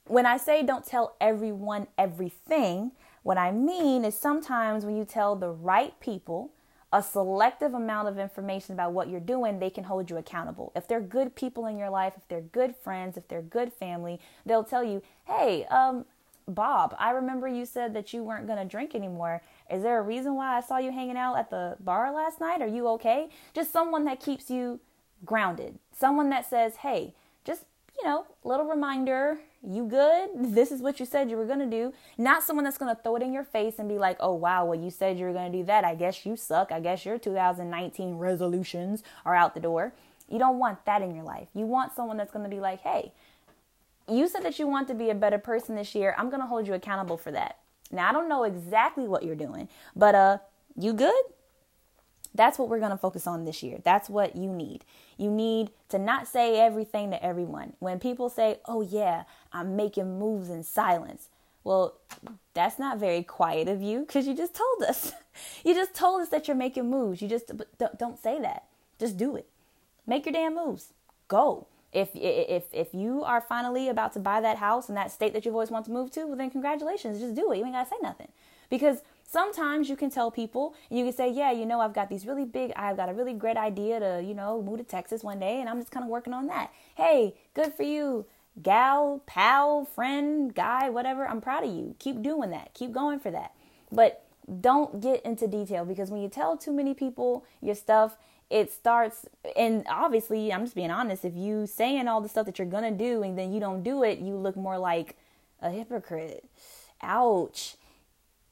when I say don't tell everyone everything, what I mean is sometimes when you tell the right people a selective amount of information about what you're doing, they can hold you accountable. If they're good people in your life, if they're good friends, if they're good family, they'll tell you, hey, um, Bob, I remember you said that you weren't going to drink anymore. Is there a reason why I saw you hanging out at the bar last night? Are you okay? Just someone that keeps you grounded. Someone that says, hey, just, you know, little reminder, you good? This is what you said you were going to do. Not someone that's going to throw it in your face and be like, oh, wow, well, you said you were going to do that. I guess you suck. I guess your 2019 resolutions are out the door. You don't want that in your life. You want someone that's going to be like, hey, you said that you want to be a better person this year. I'm going to hold you accountable for that. Now, I don't know exactly what you're doing, but uh, you good? That's what we're going to focus on this year. That's what you need. You need to not say everything to everyone. When people say, oh, yeah, I'm making moves in silence, well, that's not very quiet of you because you just told us. you just told us that you're making moves. You just don't say that. Just do it. Make your damn moves. Go. If if if you are finally about to buy that house in that state that you've always wanted to move to, well then congratulations. Just do it. You ain't gotta say nothing. Because Sometimes you can tell people, you can say, Yeah, you know, I've got these really big, I've got a really great idea to, you know, move to Texas one day, and I'm just kind of working on that. Hey, good for you, gal, pal, friend, guy, whatever. I'm proud of you. Keep doing that. Keep going for that. But don't get into detail because when you tell too many people your stuff, it starts and obviously i'm just being honest if you saying all the stuff that you're gonna do and then you don't do it you look more like a hypocrite ouch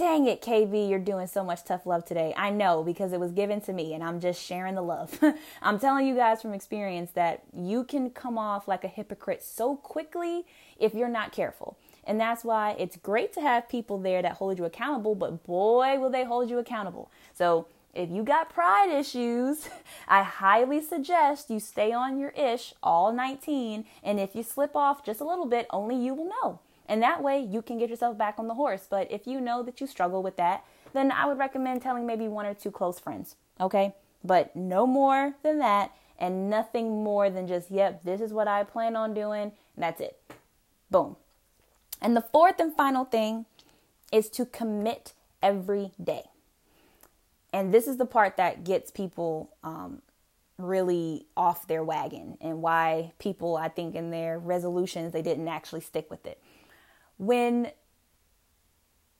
Dang it, KB, you're doing so much tough love today. I know because it was given to me and I'm just sharing the love. I'm telling you guys from experience that you can come off like a hypocrite so quickly if you're not careful. And that's why it's great to have people there that hold you accountable, but boy, will they hold you accountable. So if you got pride issues, I highly suggest you stay on your ish all 19. And if you slip off just a little bit, only you will know. And that way you can get yourself back on the horse. But if you know that you struggle with that, then I would recommend telling maybe one or two close friends. Okay? But no more than that and nothing more than just, yep, this is what I plan on doing. And that's it. Boom. And the fourth and final thing is to commit every day. And this is the part that gets people um, really off their wagon and why people, I think, in their resolutions, they didn't actually stick with it when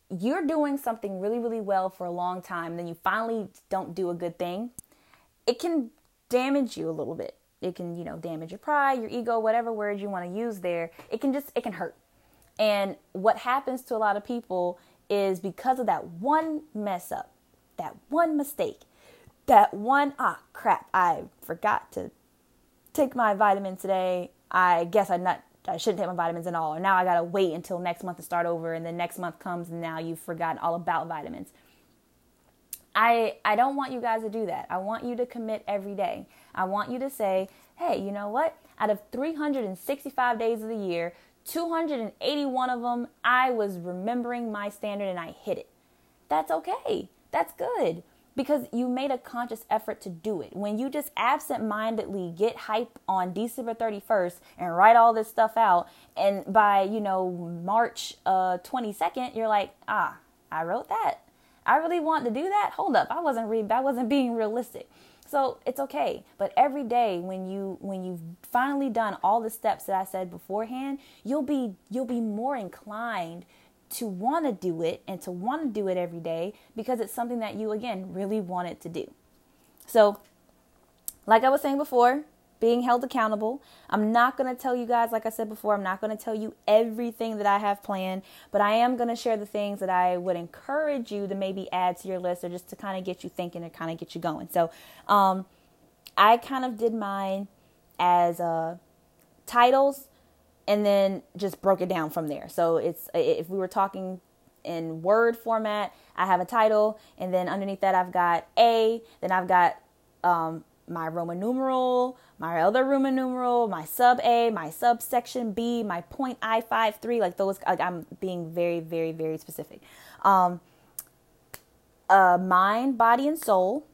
you're doing something really, really well for a long time, then you finally don't do a good thing, it can damage you a little bit. It can, you know, damage your pride, your ego, whatever word you want to use there. It can just, it can hurt. And what happens to a lot of people is because of that one mess up, that one mistake, that one, ah, crap, I forgot to take my vitamin today. I guess I not I shouldn't take my vitamins at all. Or now I gotta wait until next month to start over, and then next month comes, and now you've forgotten all about vitamins. I I don't want you guys to do that. I want you to commit every day. I want you to say, hey, you know what? Out of 365 days of the year, 281 of them, I was remembering my standard and I hit it. That's okay. That's good because you made a conscious effort to do it. When you just absent mindedly get hype on December 31st and write all this stuff out, and by, you know, March uh, 22nd, you're like, ah, I wrote that. I really want to do that. Hold up, I wasn't re- I wasn't being realistic. So it's okay. But every day when you when you've finally done all the steps that I said beforehand, you'll be you'll be more inclined to want to do it and to want to do it every day because it's something that you again really wanted to do. So like I was saying before, being held accountable. I'm not going to tell you guys, like I said before, I'm not going to tell you everything that I have planned, but I am going to share the things that I would encourage you to maybe add to your list or just to kind of get you thinking and kind of get you going. So, um, I kind of did mine as uh, titles and then just broke it down from there. So it's if we were talking in word format, I have a title, and then underneath that I've got A, then I've got um, my Roman numeral, my other Roman numeral, my sub A, my subsection B, my point I five three. Like those, like I'm being very, very, very specific. Um, uh, mind, body, and soul,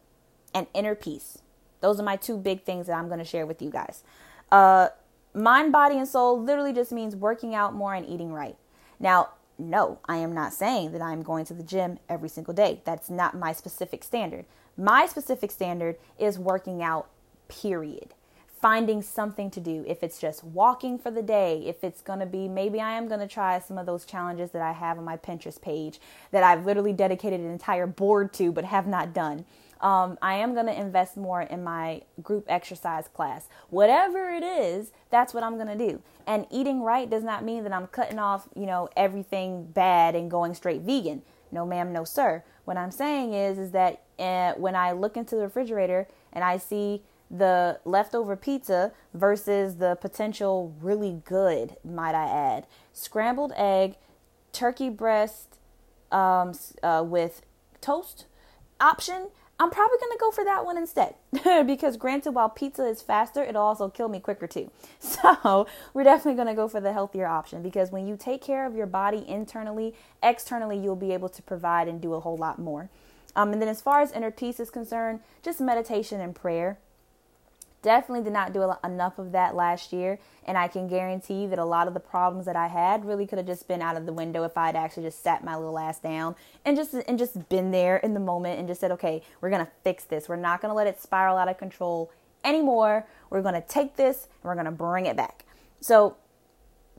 and inner peace. Those are my two big things that I'm going to share with you guys. Uh, mind, body, and soul literally just means working out more and eating right. Now, no, I am not saying that I'm going to the gym every single day. That's not my specific standard. My specific standard is working out, period. Finding something to do. If it's just walking for the day, if it's going to be, maybe I am going to try some of those challenges that I have on my Pinterest page that I've literally dedicated an entire board to but have not done. Um, I am going to invest more in my group exercise class. Whatever it is, that's what I'm going to do. And eating right does not mean that I'm cutting off, you know, everything bad and going straight vegan. No, ma'am, no, sir. What I'm saying is, is that uh, when I look into the refrigerator and I see the leftover pizza versus the potential really good, might I add, scrambled egg, turkey breast um, uh, with toast option, I'm probably to go for that one instead. because, granted, while pizza is faster, it'll also kill me quicker too. So, we're definitely to go for the healthier option because when you take care of your body internally, externally, you'll be able to provide and do a whole lot more. Um, and then, as far as inner peace is concerned, just meditation and prayer. Definitely did not do enough of that last year, and I can guarantee that a lot of the problems that I had really could have just been out of the window if I'd actually just sat my little ass down and just and just been there in the moment and just said, "Okay, we're gonna fix this. We're not gonna let it spiral out of control anymore. We're gonna take this and we're gonna bring it back." So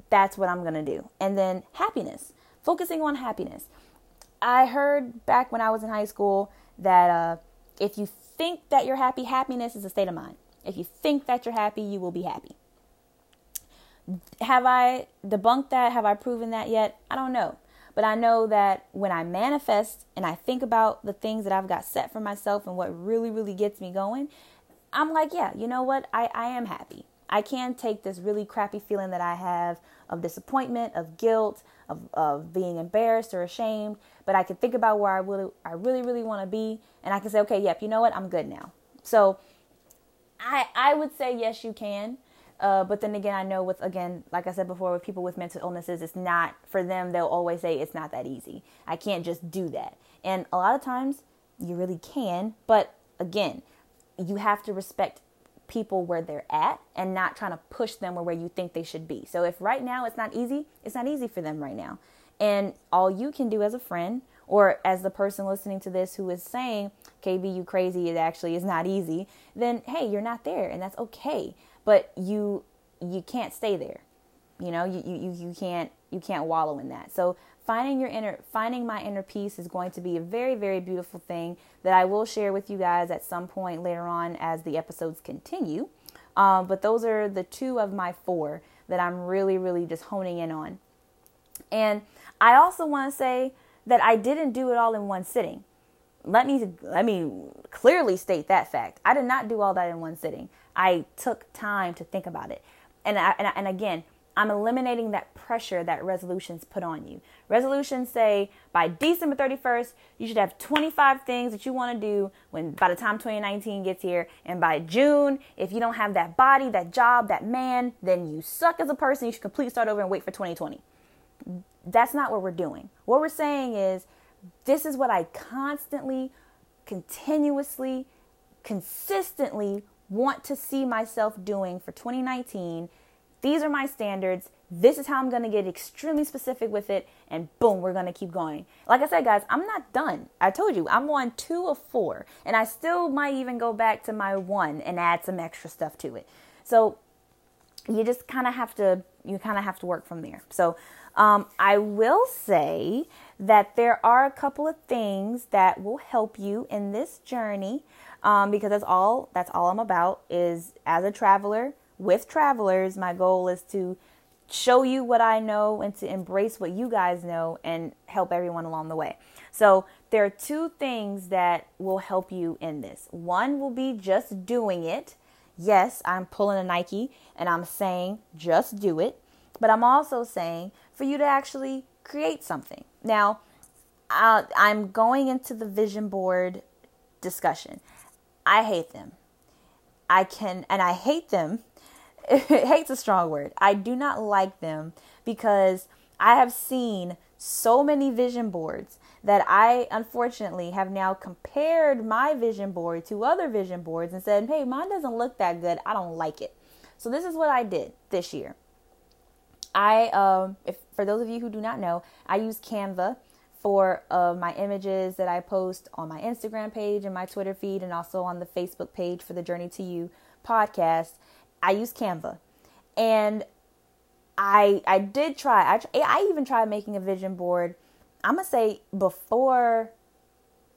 that's what I'm gonna do. And then happiness, focusing on happiness. I heard back when I was in high school that uh, if you think that you're happy, happiness is a state of mind. If you think that you're happy, you will be happy. Have I debunked that? Have I proven that yet? I don't know. But I know that when I manifest and I think about the things that I've got set for myself and what really, really gets me going, I'm like, yeah, you know what? I, I am happy. I can take this really crappy feeling that I have of disappointment, of guilt, of, of being embarrassed or ashamed, but I can think about where I really, I really, really want to be, and I can say, okay, yep, you know what? I'm good now. So I I would say yes, you can. Uh, but then again, I know with again, like I said before, with people with mental illnesses, it's not for them. They'll always say it's not that easy. I can't just do that. And a lot of times, you really can. But again, you have to respect people where they're at and not trying to push them where you think they should be. So if right now it's not easy, it's not easy for them right now. And all you can do as a friend or as the person listening to this who is saying, KB, you crazy, it actually is not easy, then hey, you're not there and that's okay. But you you can't stay there. You know, you, you, you can't you can't wallow in that. So finding your inner finding my inner peace is going to be a very, very beautiful thing that I will share with you guys at some point later on as the episodes continue. Um, but those are the two of my four that I'm really, really just honing in on. And I also want to say that I didn't do it all in one sitting. Let me let me clearly state that fact. I did not do all that in one sitting. I took time to think about it. And I, and, I, and again, I'm eliminating that pressure that resolutions put on you. Resolutions say by December 31st, you should have 25 things that you want to do when by the time 2019 gets here. And by June, if you don't have that body, that job, that man, then you suck as a person. You should completely start over and wait for 2020. That's not what we're doing. What we're saying is this is what I constantly, continuously, consistently want to see myself doing for 2019. These are my standards. This is how I'm going to get extremely specific with it. And boom, we're going to keep going. Like I said, guys, I'm not done. I told you, I'm on two of four. And I still might even go back to my one and add some extra stuff to it. So you just kind of have to, you kind of have to work from there. So um, I will say that there are a couple of things that will help you in this journey um, because that's all that's all I'm about is as a traveler with travelers my goal is to show you what I know and to embrace what you guys know and help everyone along the way. So there are two things that will help you in this. One will be just doing it. Yes, I'm pulling a Nike and I'm saying just do it, but I'm also saying for you to actually create something. Now, uh, I'm going into the vision board discussion. I hate them. I can, and I hate them. hate's a strong word. I do not like them because I have seen so many vision boards that I unfortunately have now compared my vision board to other vision boards and said, hey, mine doesn't look that good. I don't like it. So this is what I did this year. I, um, if for those of you who do not know, I use Canva for uh, my images that I post on my Instagram page and my Twitter feed, and also on the Facebook page for the Journey to You podcast. I use Canva, and I I did try. I I even tried making a vision board. I'm gonna say before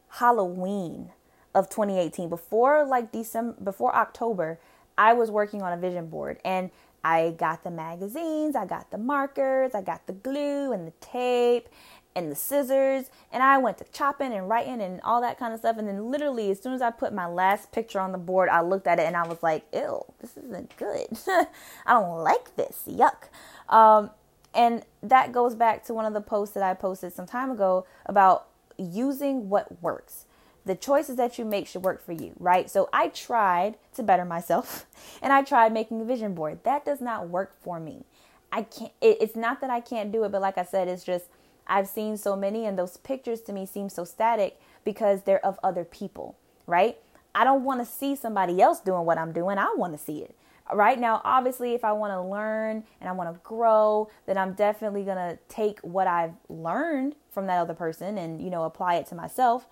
Halloween of 2018, before like December, before October, I was working on a vision board, and I got the magazines, I got the markers, I got the glue and the tape, and the scissors and I went to chopping and writing and all that kind of stuff. And then literally as soon as I put my last picture on the board, I looked at it and I was like, ew, this isn't good. I don't like this. Yuck. Um, and that goes back to one of the posts that I posted some time ago about using what works. The choices that you make should work for you, right? So I tried to better myself and I tried making a vision board. That does not work for me. I can't, it, it's not that I can't do it, but like I said, it's just, I've seen so many, and those pictures to me seem so static because they're of other people, right? I don't want to see somebody else doing what I'm doing. I want to see it. Right now, obviously, if I want to learn and I want to grow, then I'm definitely going to take what I've learned from that other person and, you know, apply it to myself.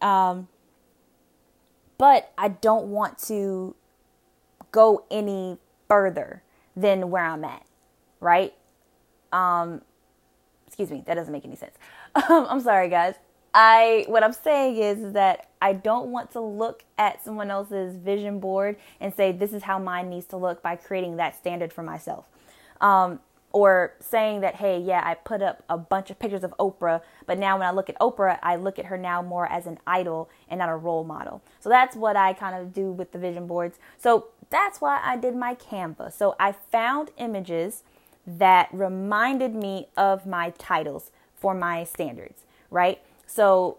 Um, but I don't want to go any further than where I'm at, right? Um, excuse me, that doesn't make any sense. Um, I'm sorry, guys. I what I'm saying is that I don't want to look at someone else's vision board and say this is how mine needs to look by creating that standard for myself. Um, or saying that hey, yeah, I put up a bunch of pictures of Oprah, but now when I look at Oprah, I look at her now more as an idol and not a role model. So that's what I kind of do with the vision boards. So that's why I did my Canva. So I found images that reminded me of my titles for my standards, right? So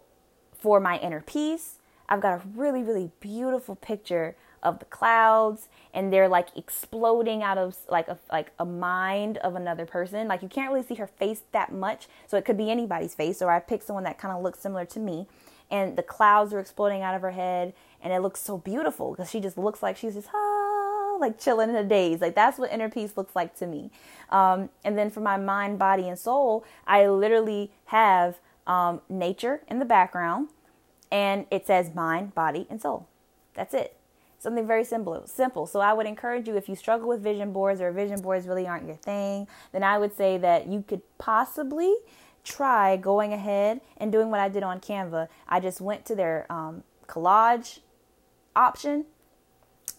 for my inner peace, I've got a really, really beautiful picture of the clouds and they're like exploding out of like a like a mind of another person. Like you can't really see her face that much, so it could be anybody's face. Or I picked someone that kind of looks similar to me, and the clouds are exploding out of her head, and it looks so beautiful because she just looks like she's just ah, like chilling in a daze. Like that's what inner peace looks like to me. Um, and then for my mind, body, and soul, I literally have um, nature in the background, and it says mind, body, and soul. That's it. Something very simple. Simple. So I would encourage you if you struggle with vision boards or vision boards really aren't your thing, then I would say that you could possibly try going ahead and doing what I did on Canva. I just went to their um, collage option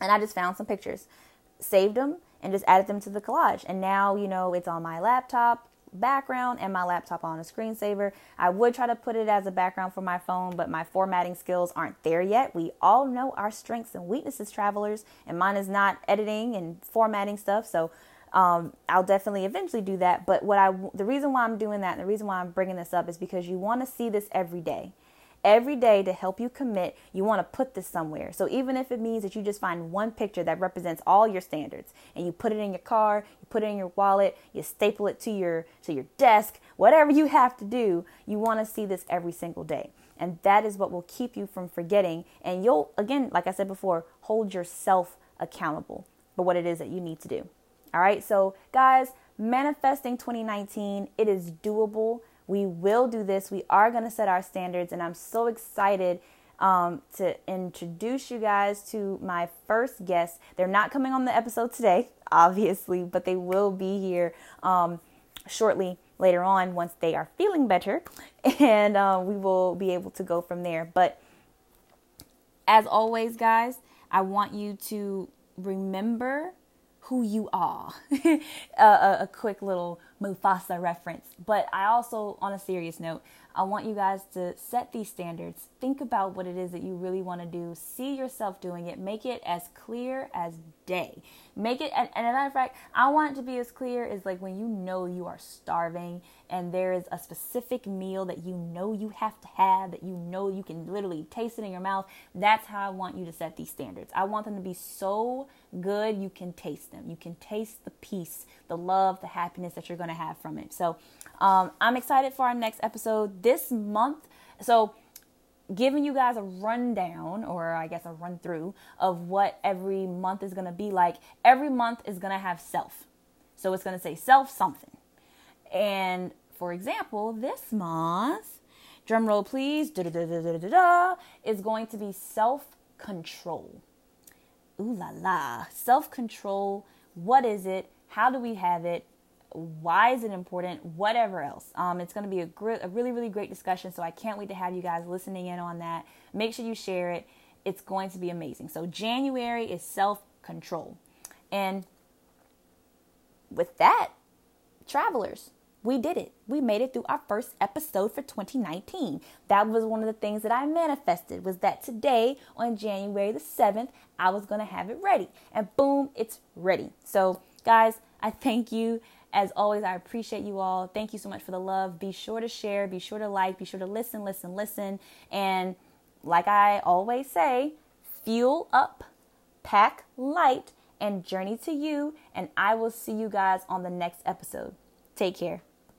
and I just found some pictures, saved them, and just added them to the collage. And now, you know, it's on my laptop background and my laptop on a screensaver. I would try to put it as a background for my phone, but my formatting skills aren't there yet. We all know our strengths and weaknesses, travelers, and mine is not editing and formatting stuff. So um, I'll definitely eventually do that. But what I, the reason why I'm doing that, and the reason why I'm bringing this up is because you want to see this every day every day to help you commit, you want to put this somewhere. So even if it means that you just find one picture that represents all your standards and you put it in your car, you put it in your wallet, you staple it to your to your desk, whatever you have to do, you want to see this every single day. And that is what will keep you from forgetting and you'll again, like I said before, hold yourself accountable for what it is that you need to do. All right? So, guys, manifesting 2019, it is doable. We will do this. We are going to set our standards, and I'm so excited um, to introduce you guys to my first guest. They're not coming on the episode today, obviously, but they will be here um, shortly later on once they are feeling better, and uh, we will be able to go from there. But as always, guys, I want you to remember who you are. a, a, quick little Mufasa reference. But I also, on a serious note, I want you guys to set these standards. Think about what it is that you really want to do. See yourself doing it. Make it as clear as day. Make it, and, and as a matter of fact, I want it to be as clear as like when you know you are starving and there is a specific meal that you know you have to have, that you know you can literally taste it in your mouth. That's how I want you to set these standards. I want them to be so good you can taste them. You can taste the peace, the love, the happiness that you're going to have from it. So, um, I'm excited for our next episode this month. So, giving you guys a rundown or I guess a run through of what every month is going to be like. Every month is going to have self. So it's going to say self something. And for example, this month, drum roll please, is going to be self control. Ooh la la. Self control. What is it? How do we have it? Why is it important whatever else. Um, it's going to be a, gr- a really really great discussion so i can't wait to have you guys listening in on that. Make sure you share it. It's going to be amazing. So january is self control and with that travelers we did it. We made it through our first episode for 2019 that was one of the things that i manifested was that today on january the 7th i was going to have it ready. And boom it's ready. So guys i thank you as always, I appreciate you all. Thank you so much for the love. Be sure to share, be sure to like, be sure to listen, listen, listen. And like I always say, fuel up, pack light, and journey to you. And I will see you guys on the next episode. Take care.